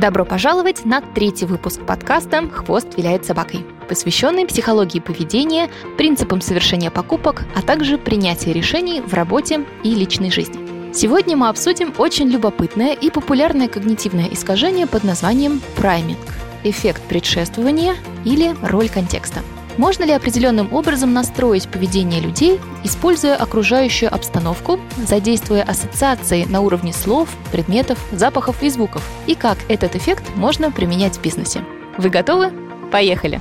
Добро пожаловать на третий выпуск подкаста «Хвост виляет собакой», посвященный психологии поведения, принципам совершения покупок, а также принятия решений в работе и личной жизни. Сегодня мы обсудим очень любопытное и популярное когнитивное искажение под названием прайминг – эффект предшествования или роль контекста – можно ли определенным образом настроить поведение людей, используя окружающую обстановку, задействуя ассоциации на уровне слов, предметов, запахов и звуков? И как этот эффект можно применять в бизнесе? Вы готовы? Поехали!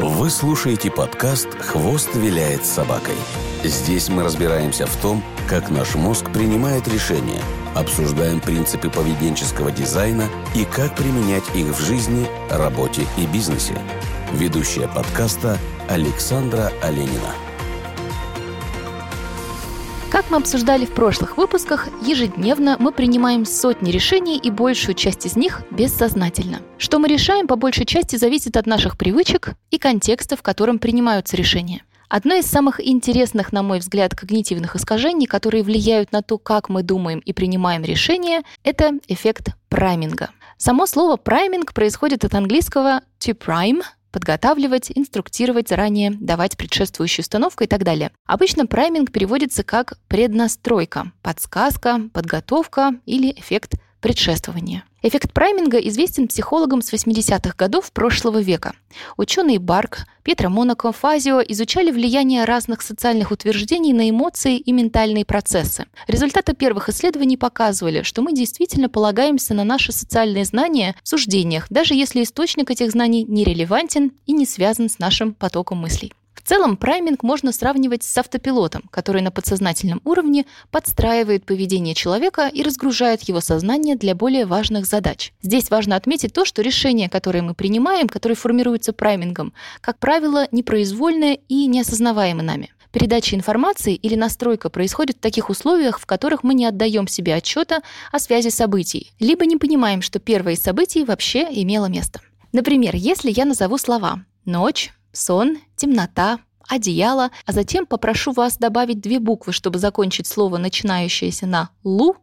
Вы слушаете подкаст «Хвост виляет собакой». Здесь мы разбираемся в том, как наш мозг принимает решения, обсуждаем принципы поведенческого дизайна и как применять их в жизни, работе и бизнесе. Ведущая подкаста Александра Оленина. Как мы обсуждали в прошлых выпусках, ежедневно мы принимаем сотни решений и большую часть из них бессознательно. Что мы решаем, по большей части зависит от наших привычек и контекста, в котором принимаются решения. Одно из самых интересных, на мой взгляд, когнитивных искажений, которые влияют на то, как мы думаем и принимаем решения, это эффект прайминга. Само слово прайминг происходит от английского to prime, подготавливать, инструктировать заранее, давать предшествующую установку и так далее. Обычно прайминг переводится как преднастройка, подсказка, подготовка или эффект предшествования. Эффект прайминга известен психологам с 80-х годов прошлого века. Ученые Барк, Петро Монако, Фазио изучали влияние разных социальных утверждений на эмоции и ментальные процессы. Результаты первых исследований показывали, что мы действительно полагаемся на наши социальные знания в суждениях, даже если источник этих знаний нерелевантен и не связан с нашим потоком мыслей. В целом, прайминг можно сравнивать с автопилотом, который на подсознательном уровне подстраивает поведение человека и разгружает его сознание для более важных задач. Здесь важно отметить то, что решения, которые мы принимаем, которые формируются праймингом, как правило, непроизвольное и неосознаваемы нами. Передача информации или настройка происходит в таких условиях, в которых мы не отдаем себе отчета о связи событий, либо не понимаем, что первое из событий вообще имело место. Например, если я назову слова «ночь», сон, темнота, одеяло, а затем попрошу вас добавить две буквы, чтобы закончить слово, начинающееся на «лу»,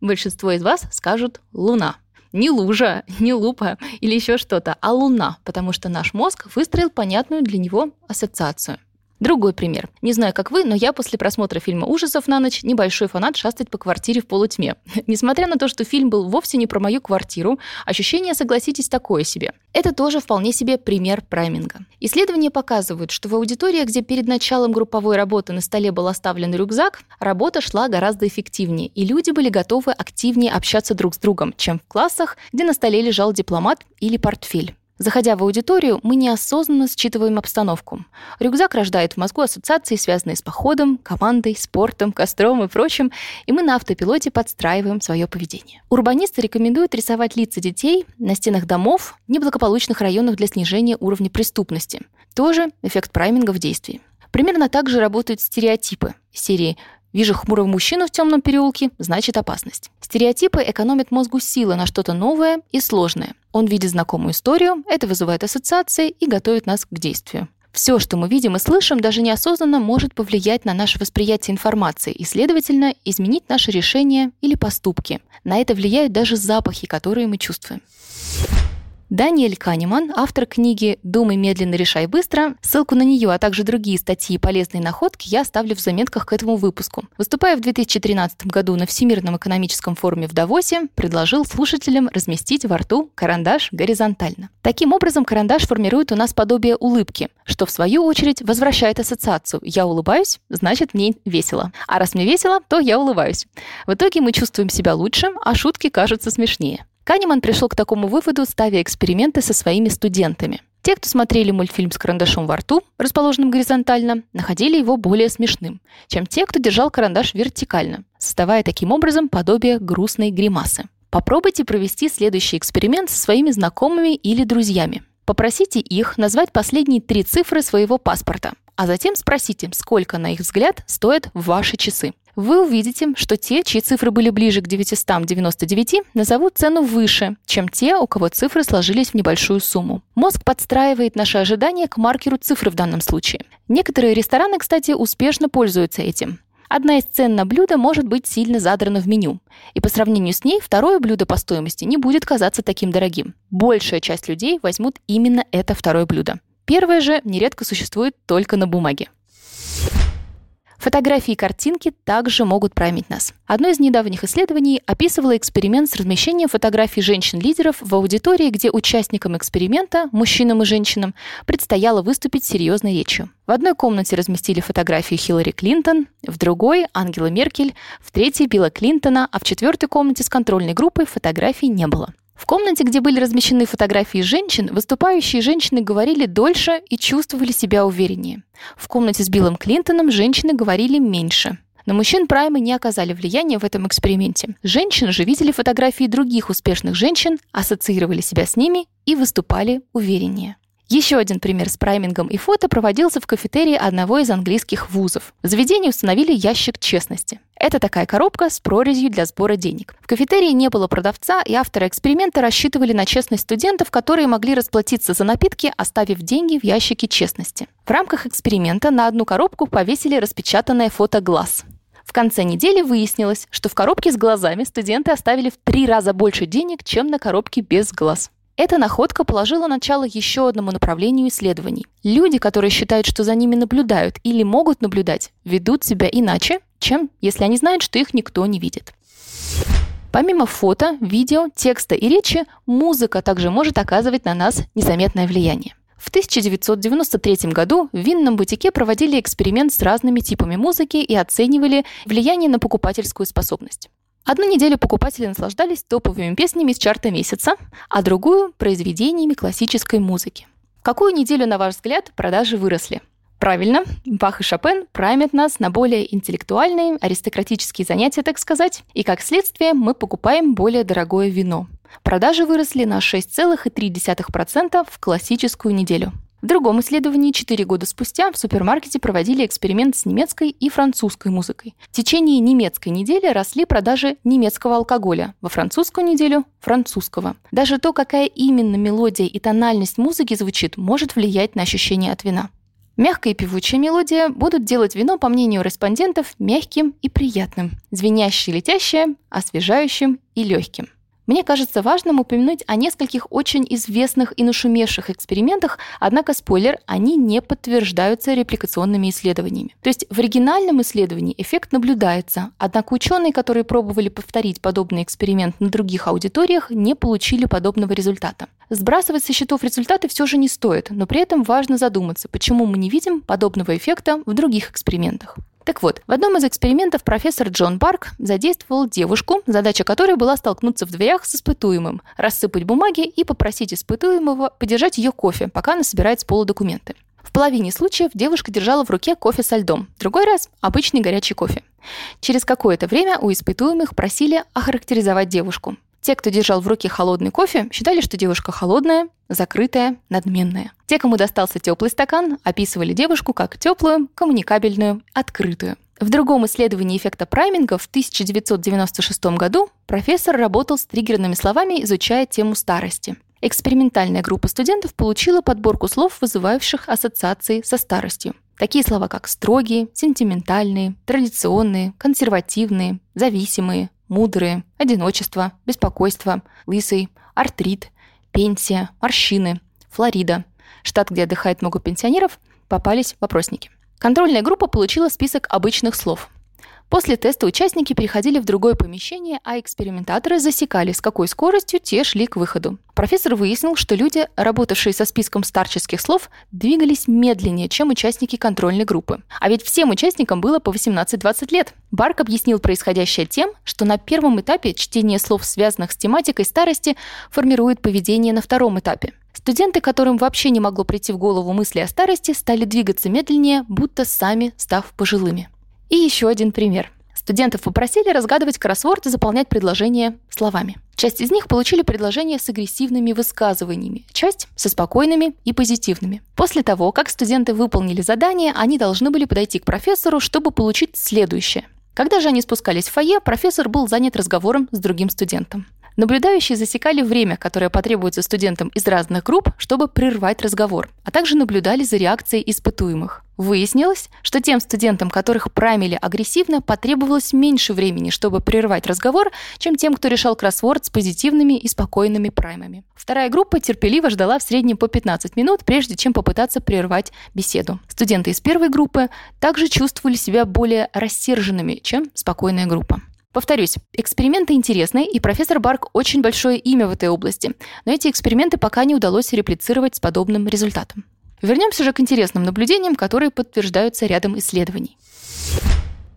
большинство из вас скажут «луна». Не лужа, не лупа или еще что-то, а луна, потому что наш мозг выстроил понятную для него ассоциацию. Другой пример. Не знаю, как вы, но я после просмотра фильма ужасов на ночь небольшой фанат шастать по квартире в полутьме. Несмотря на то, что фильм был вовсе не про мою квартиру, ощущение, согласитесь, такое себе. Это тоже вполне себе пример прайминга. Исследования показывают, что в аудитории, где перед началом групповой работы на столе был оставлен рюкзак, работа шла гораздо эффективнее, и люди были готовы активнее общаться друг с другом, чем в классах, где на столе лежал дипломат или портфель. Заходя в аудиторию, мы неосознанно считываем обстановку. Рюкзак рождает в мозгу ассоциации, связанные с походом, командой, спортом, костром и прочим, и мы на автопилоте подстраиваем свое поведение. Урбанисты рекомендуют рисовать лица детей на стенах домов неблагополучных районах для снижения уровня преступности. Тоже эффект прайминга в действии. Примерно так же работают стереотипы серии Вижу хмурого мужчину в темном переулке, значит опасность. Стереотипы экономят мозгу силы на что-то новое и сложное. Он видит знакомую историю, это вызывает ассоциации и готовит нас к действию. Все, что мы видим и слышим, даже неосознанно может повлиять на наше восприятие информации и, следовательно, изменить наши решения или поступки. На это влияют даже запахи, которые мы чувствуем. Даниэль Канеман, автор книги «Думай медленно, решай быстро». Ссылку на нее, а также другие статьи и полезные находки я оставлю в заметках к этому выпуску. Выступая в 2013 году на Всемирном экономическом форуме в Давосе, предложил слушателям разместить во рту карандаш горизонтально. Таким образом, карандаш формирует у нас подобие улыбки, что в свою очередь возвращает ассоциацию «я улыбаюсь, значит мне весело». А раз мне весело, то я улыбаюсь. В итоге мы чувствуем себя лучше, а шутки кажутся смешнее. Канеман пришел к такому выводу, ставя эксперименты со своими студентами. Те, кто смотрели мультфильм с карандашом во рту, расположенным горизонтально, находили его более смешным, чем те, кто держал карандаш вертикально, создавая таким образом подобие грустной гримасы. Попробуйте провести следующий эксперимент со своими знакомыми или друзьями. Попросите их назвать последние три цифры своего паспорта, а затем спросите, сколько, на их взгляд, стоят ваши часы вы увидите, что те, чьи цифры были ближе к 999, назовут цену выше, чем те, у кого цифры сложились в небольшую сумму. Мозг подстраивает наши ожидания к маркеру цифры в данном случае. Некоторые рестораны, кстати, успешно пользуются этим. Одна из цен на блюдо может быть сильно задрана в меню, и по сравнению с ней второе блюдо по стоимости не будет казаться таким дорогим. Большая часть людей возьмут именно это второе блюдо. Первое же нередко существует только на бумаге. Фотографии и картинки также могут праймить нас. Одно из недавних исследований описывало эксперимент с размещением фотографий женщин-лидеров в аудитории, где участникам эксперимента, мужчинам и женщинам, предстояло выступить серьезной речью. В одной комнате разместили фотографии Хиллари Клинтон, в другой – Ангела Меркель, в третьей – Билла Клинтона, а в четвертой комнате с контрольной группой фотографий не было. В комнате, где были размещены фотографии женщин, выступающие женщины говорили дольше и чувствовали себя увереннее. В комнате с Биллом Клинтоном женщины говорили меньше. На мужчин праймы не оказали влияния в этом эксперименте. Женщины же видели фотографии других успешных женщин, ассоциировали себя с ними и выступали увереннее. Еще один пример с праймингом и фото проводился в кафетерии одного из английских вузов. В заведении установили ящик честности. Это такая коробка с прорезью для сбора денег. В кафетерии не было продавца, и авторы эксперимента рассчитывали на честность студентов, которые могли расплатиться за напитки, оставив деньги в ящике честности. В рамках эксперимента на одну коробку повесили распечатанное фото глаз. В конце недели выяснилось, что в коробке с глазами студенты оставили в три раза больше денег, чем на коробке без глаз. Эта находка положила начало еще одному направлению исследований. Люди, которые считают, что за ними наблюдают или могут наблюдать, ведут себя иначе, чем если они знают, что их никто не видит. Помимо фото, видео, текста и речи, музыка также может оказывать на нас незаметное влияние. В 1993 году в винном бутике проводили эксперимент с разными типами музыки и оценивали влияние на покупательскую способность. Одну неделю покупатели наслаждались топовыми песнями из чарта месяца, а другую – произведениями классической музыки. В какую неделю, на ваш взгляд, продажи выросли? Правильно, Бах и Шопен праймят нас на более интеллектуальные, аристократические занятия, так сказать, и как следствие мы покупаем более дорогое вино. Продажи выросли на 6,3% в классическую неделю. В другом исследовании 4 года спустя в супермаркете проводили эксперимент с немецкой и французской музыкой. В течение немецкой недели росли продажи немецкого алкоголя, во французскую неделю – французского. Даже то, какая именно мелодия и тональность музыки звучит, может влиять на ощущение от вина. Мягкая и певучая мелодия будут делать вино, по мнению респондентов, мягким и приятным, звенящее и летящее, освежающим и легким. Мне кажется важным упомянуть о нескольких очень известных и нашумевших экспериментах, однако, спойлер, они не подтверждаются репликационными исследованиями. То есть в оригинальном исследовании эффект наблюдается, однако ученые, которые пробовали повторить подобный эксперимент на других аудиториях, не получили подобного результата. Сбрасывать со счетов результаты все же не стоит, но при этом важно задуматься, почему мы не видим подобного эффекта в других экспериментах. Так вот, в одном из экспериментов профессор Джон Парк задействовал девушку, задача которой была столкнуться в дверях с испытуемым, рассыпать бумаги и попросить испытуемого подержать ее кофе, пока она собирает с пола документы. В половине случаев девушка держала в руке кофе со льдом, другой раз – обычный горячий кофе. Через какое-то время у испытуемых просили охарактеризовать девушку. Те, кто держал в руке холодный кофе, считали, что девушка холодная, закрытая, надменная. Те, кому достался теплый стакан, описывали девушку как теплую, коммуникабельную, открытую. В другом исследовании эффекта прайминга в 1996 году профессор работал с триггерными словами, изучая тему старости. Экспериментальная группа студентов получила подборку слов, вызывающих ассоциации со старостью. Такие слова, как строгие, сентиментальные, традиционные, консервативные, зависимые, мудрые, одиночество, беспокойство, лысый, артрит, пенсия, морщины, Флорида, штат, где отдыхает много пенсионеров, попались вопросники. Контрольная группа получила список обычных слов. После теста участники переходили в другое помещение, а экспериментаторы засекали, с какой скоростью те шли к выходу. Профессор выяснил, что люди, работавшие со списком старческих слов, двигались медленнее, чем участники контрольной группы. А ведь всем участникам было по 18-20 лет. Барк объяснил происходящее тем, что на первом этапе чтение слов, связанных с тематикой старости, формирует поведение на втором этапе. Студенты, которым вообще не могло прийти в голову мысли о старости, стали двигаться медленнее, будто сами став пожилыми. И еще один пример. Студентов попросили разгадывать кроссворд и заполнять предложения словами. Часть из них получили предложения с агрессивными высказываниями, часть со спокойными и позитивными. После того, как студенты выполнили задание, они должны были подойти к профессору, чтобы получить следующее. Когда же они спускались в фойе, профессор был занят разговором с другим студентом. Наблюдающие засекали время, которое потребуется студентам из разных групп, чтобы прервать разговор, а также наблюдали за реакцией испытуемых. Выяснилось, что тем студентам, которых праймили агрессивно, потребовалось меньше времени, чтобы прервать разговор, чем тем, кто решал кроссворд с позитивными и спокойными праймами. Вторая группа терпеливо ждала в среднем по 15 минут, прежде чем попытаться прервать беседу. Студенты из первой группы также чувствовали себя более рассерженными, чем спокойная группа. Повторюсь, эксперименты интересны, и профессор Барк очень большое имя в этой области, но эти эксперименты пока не удалось реплицировать с подобным результатом. Вернемся же к интересным наблюдениям, которые подтверждаются рядом исследований.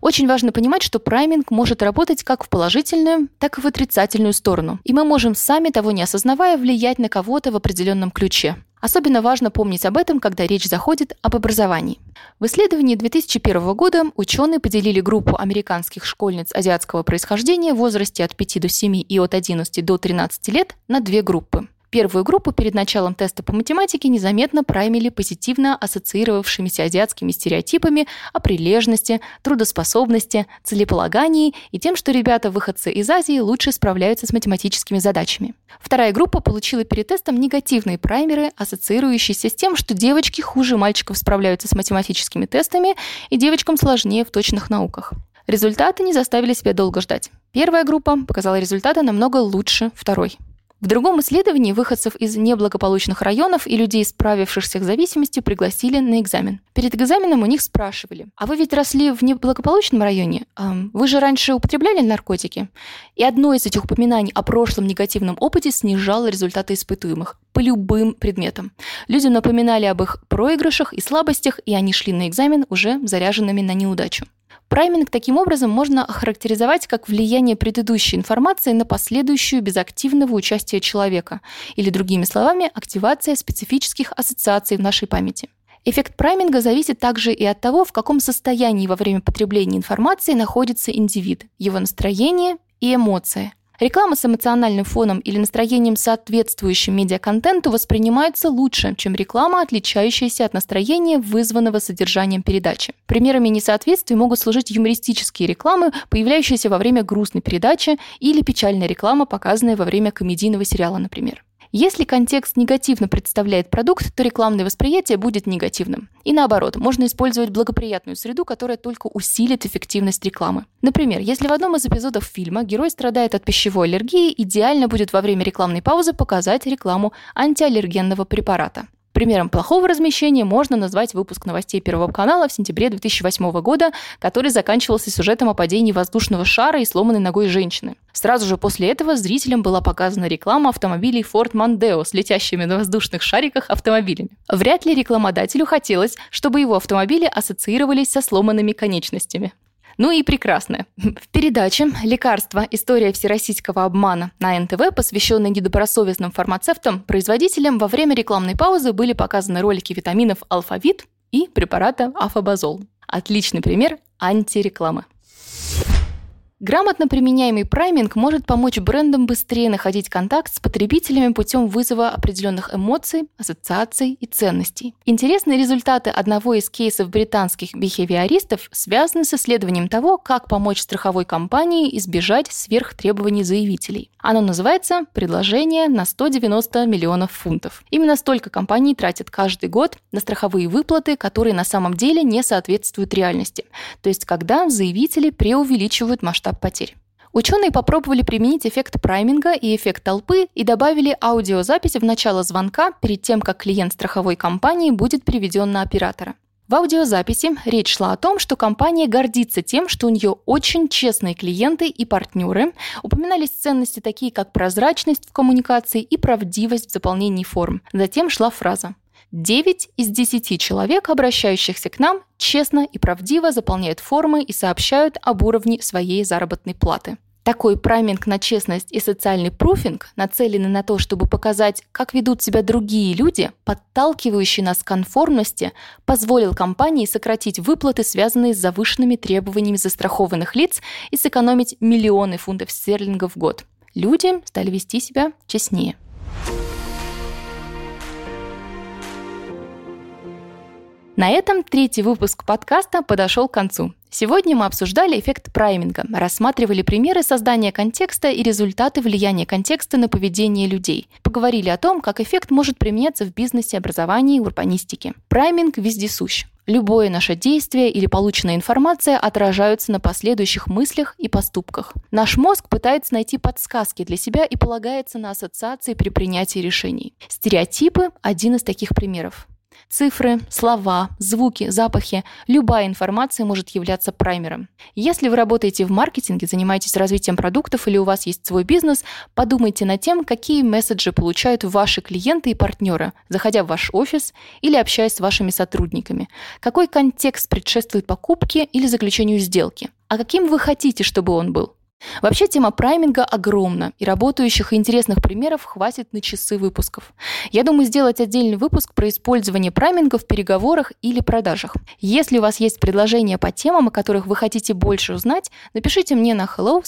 Очень важно понимать, что прайминг может работать как в положительную, так и в отрицательную сторону. И мы можем сами, того не осознавая, влиять на кого-то в определенном ключе. Особенно важно помнить об этом, когда речь заходит об образовании. В исследовании 2001 года ученые поделили группу американских школьниц азиатского происхождения в возрасте от 5 до 7 и от 11 до 13 лет на две группы. Первую группу перед началом теста по математике незаметно праймили позитивно ассоциировавшимися азиатскими стереотипами о прилежности, трудоспособности, целеполагании и тем, что ребята-выходцы из Азии лучше справляются с математическими задачами. Вторая группа получила перед тестом негативные праймеры, ассоциирующиеся с тем, что девочки хуже мальчиков справляются с математическими тестами и девочкам сложнее в точных науках. Результаты не заставили себя долго ждать. Первая группа показала результаты намного лучше второй. В другом исследовании выходцев из неблагополучных районов и людей, справившихся с зависимостью, пригласили на экзамен. Перед экзаменом у них спрашивали, а вы ведь росли в неблагополучном районе? Вы же раньше употребляли наркотики? И одно из этих упоминаний о прошлом негативном опыте снижало результаты испытуемых по любым предметам. Люди напоминали об их проигрышах и слабостях, и они шли на экзамен уже заряженными на неудачу. Прайминг таким образом можно охарактеризовать как влияние предыдущей информации на последующую без активного участия человека, или другими словами, активация специфических ассоциаций в нашей памяти. Эффект прайминга зависит также и от того, в каком состоянии во время потребления информации находится индивид, его настроение и эмоции – Реклама с эмоциональным фоном или настроением, соответствующим медиаконтенту, воспринимается лучше, чем реклама, отличающаяся от настроения, вызванного содержанием передачи. Примерами несоответствий могут служить юмористические рекламы, появляющиеся во время грустной передачи, или печальная реклама, показанная во время комедийного сериала, например. Если контекст негативно представляет продукт, то рекламное восприятие будет негативным. И наоборот, можно использовать благоприятную среду, которая только усилит эффективность рекламы. Например, если в одном из эпизодов фильма герой страдает от пищевой аллергии, идеально будет во время рекламной паузы показать рекламу антиаллергенного препарата. Примером плохого размещения можно назвать выпуск новостей Первого канала в сентябре 2008 года, который заканчивался сюжетом о падении воздушного шара и сломанной ногой женщины. Сразу же после этого зрителям была показана реклама автомобилей Ford Mondeo с летящими на воздушных шариках автомобилями. Вряд ли рекламодателю хотелось, чтобы его автомобили ассоциировались со сломанными конечностями. Ну и прекрасное. В передаче «Лекарство. История всероссийского обмана» на НТВ, посвященной недобросовестным фармацевтам, производителям во время рекламной паузы были показаны ролики витаминов «Алфавит» и препарата «Афобазол». Отличный пример антирекламы. Грамотно применяемый прайминг может помочь брендам быстрее находить контакт с потребителями путем вызова определенных эмоций, ассоциаций и ценностей. Интересные результаты одного из кейсов британских бихевиористов связаны с исследованием того, как помочь страховой компании избежать сверхтребований заявителей. Оно называется «Предложение на 190 миллионов фунтов». Именно столько компаний тратят каждый год на страховые выплаты, которые на самом деле не соответствуют реальности. То есть когда заявители преувеличивают масштаб масштаб потерь. Ученые попробовали применить эффект прайминга и эффект толпы и добавили аудиозапись в начало звонка перед тем, как клиент страховой компании будет переведен на оператора. В аудиозаписи речь шла о том, что компания гордится тем, что у нее очень честные клиенты и партнеры. Упоминались ценности такие, как прозрачность в коммуникации и правдивость в заполнении форм. Затем шла фраза 9 из 10 человек, обращающихся к нам, честно и правдиво заполняют формы и сообщают об уровне своей заработной платы. Такой прайминг на честность и социальный пруфинг, нацеленный на то, чтобы показать, как ведут себя другие люди, подталкивающие нас к конформности, позволил компании сократить выплаты, связанные с завышенными требованиями застрахованных лиц, и сэкономить миллионы фунтов стерлингов в год. Люди стали вести себя честнее. На этом третий выпуск подкаста подошел к концу. Сегодня мы обсуждали эффект прайминга, рассматривали примеры создания контекста и результаты влияния контекста на поведение людей. Поговорили о том, как эффект может применяться в бизнесе, образовании и урбанистике. Прайминг вездесущ. Любое наше действие или полученная информация отражаются на последующих мыслях и поступках. Наш мозг пытается найти подсказки для себя и полагается на ассоциации при принятии решений. Стереотипы – один из таких примеров. Цифры, слова, звуки, запахи – любая информация может являться праймером. Если вы работаете в маркетинге, занимаетесь развитием продуктов или у вас есть свой бизнес, подумайте над тем, какие месседжи получают ваши клиенты и партнеры, заходя в ваш офис или общаясь с вашими сотрудниками. Какой контекст предшествует покупке или заключению сделки? А каким вы хотите, чтобы он был? Вообще тема прайминга огромна, и работающих и интересных примеров хватит на часы выпусков. Я думаю сделать отдельный выпуск про использование прайминга в переговорах или продажах. Если у вас есть предложения по темам, о которых вы хотите больше узнать, напишите мне на hello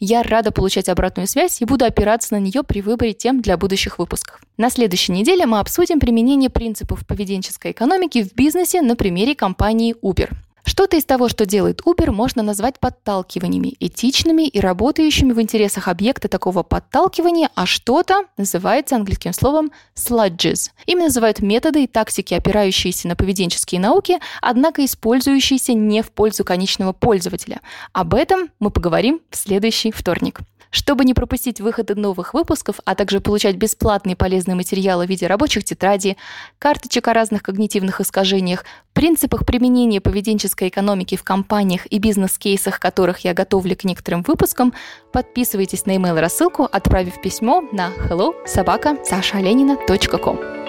Я рада получать обратную связь и буду опираться на нее при выборе тем для будущих выпусков. На следующей неделе мы обсудим применение принципов поведенческой экономики в бизнесе на примере компании Uber. Что-то из того, что делает Uber, можно назвать подталкиваниями, этичными и работающими в интересах объекта такого подталкивания, а что-то называется английским словом sludges. Ими называют методы и тактики, опирающиеся на поведенческие науки, однако использующиеся не в пользу конечного пользователя. Об этом мы поговорим в следующий вторник. Чтобы не пропустить выходы новых выпусков, а также получать бесплатные полезные материалы в виде рабочих тетрадей, карточек о разных когнитивных искажениях, принципах применения поведенческой экономики в компаниях и бизнес-кейсах, которых я готовлю к некоторым выпускам, подписывайтесь на email рассылку, отправив письмо на hello собака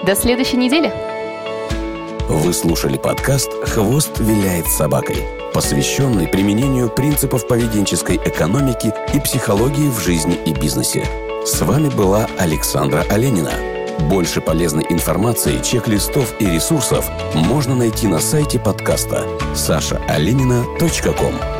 До следующей недели! Вы слушали подкаст «Хвост виляет собакой», посвященный применению принципов поведенческой экономики и психологии в жизни и бизнесе. С вами была Александра Оленина. Больше полезной информации, чек-листов и ресурсов можно найти на сайте подкаста сашаоленина.ком.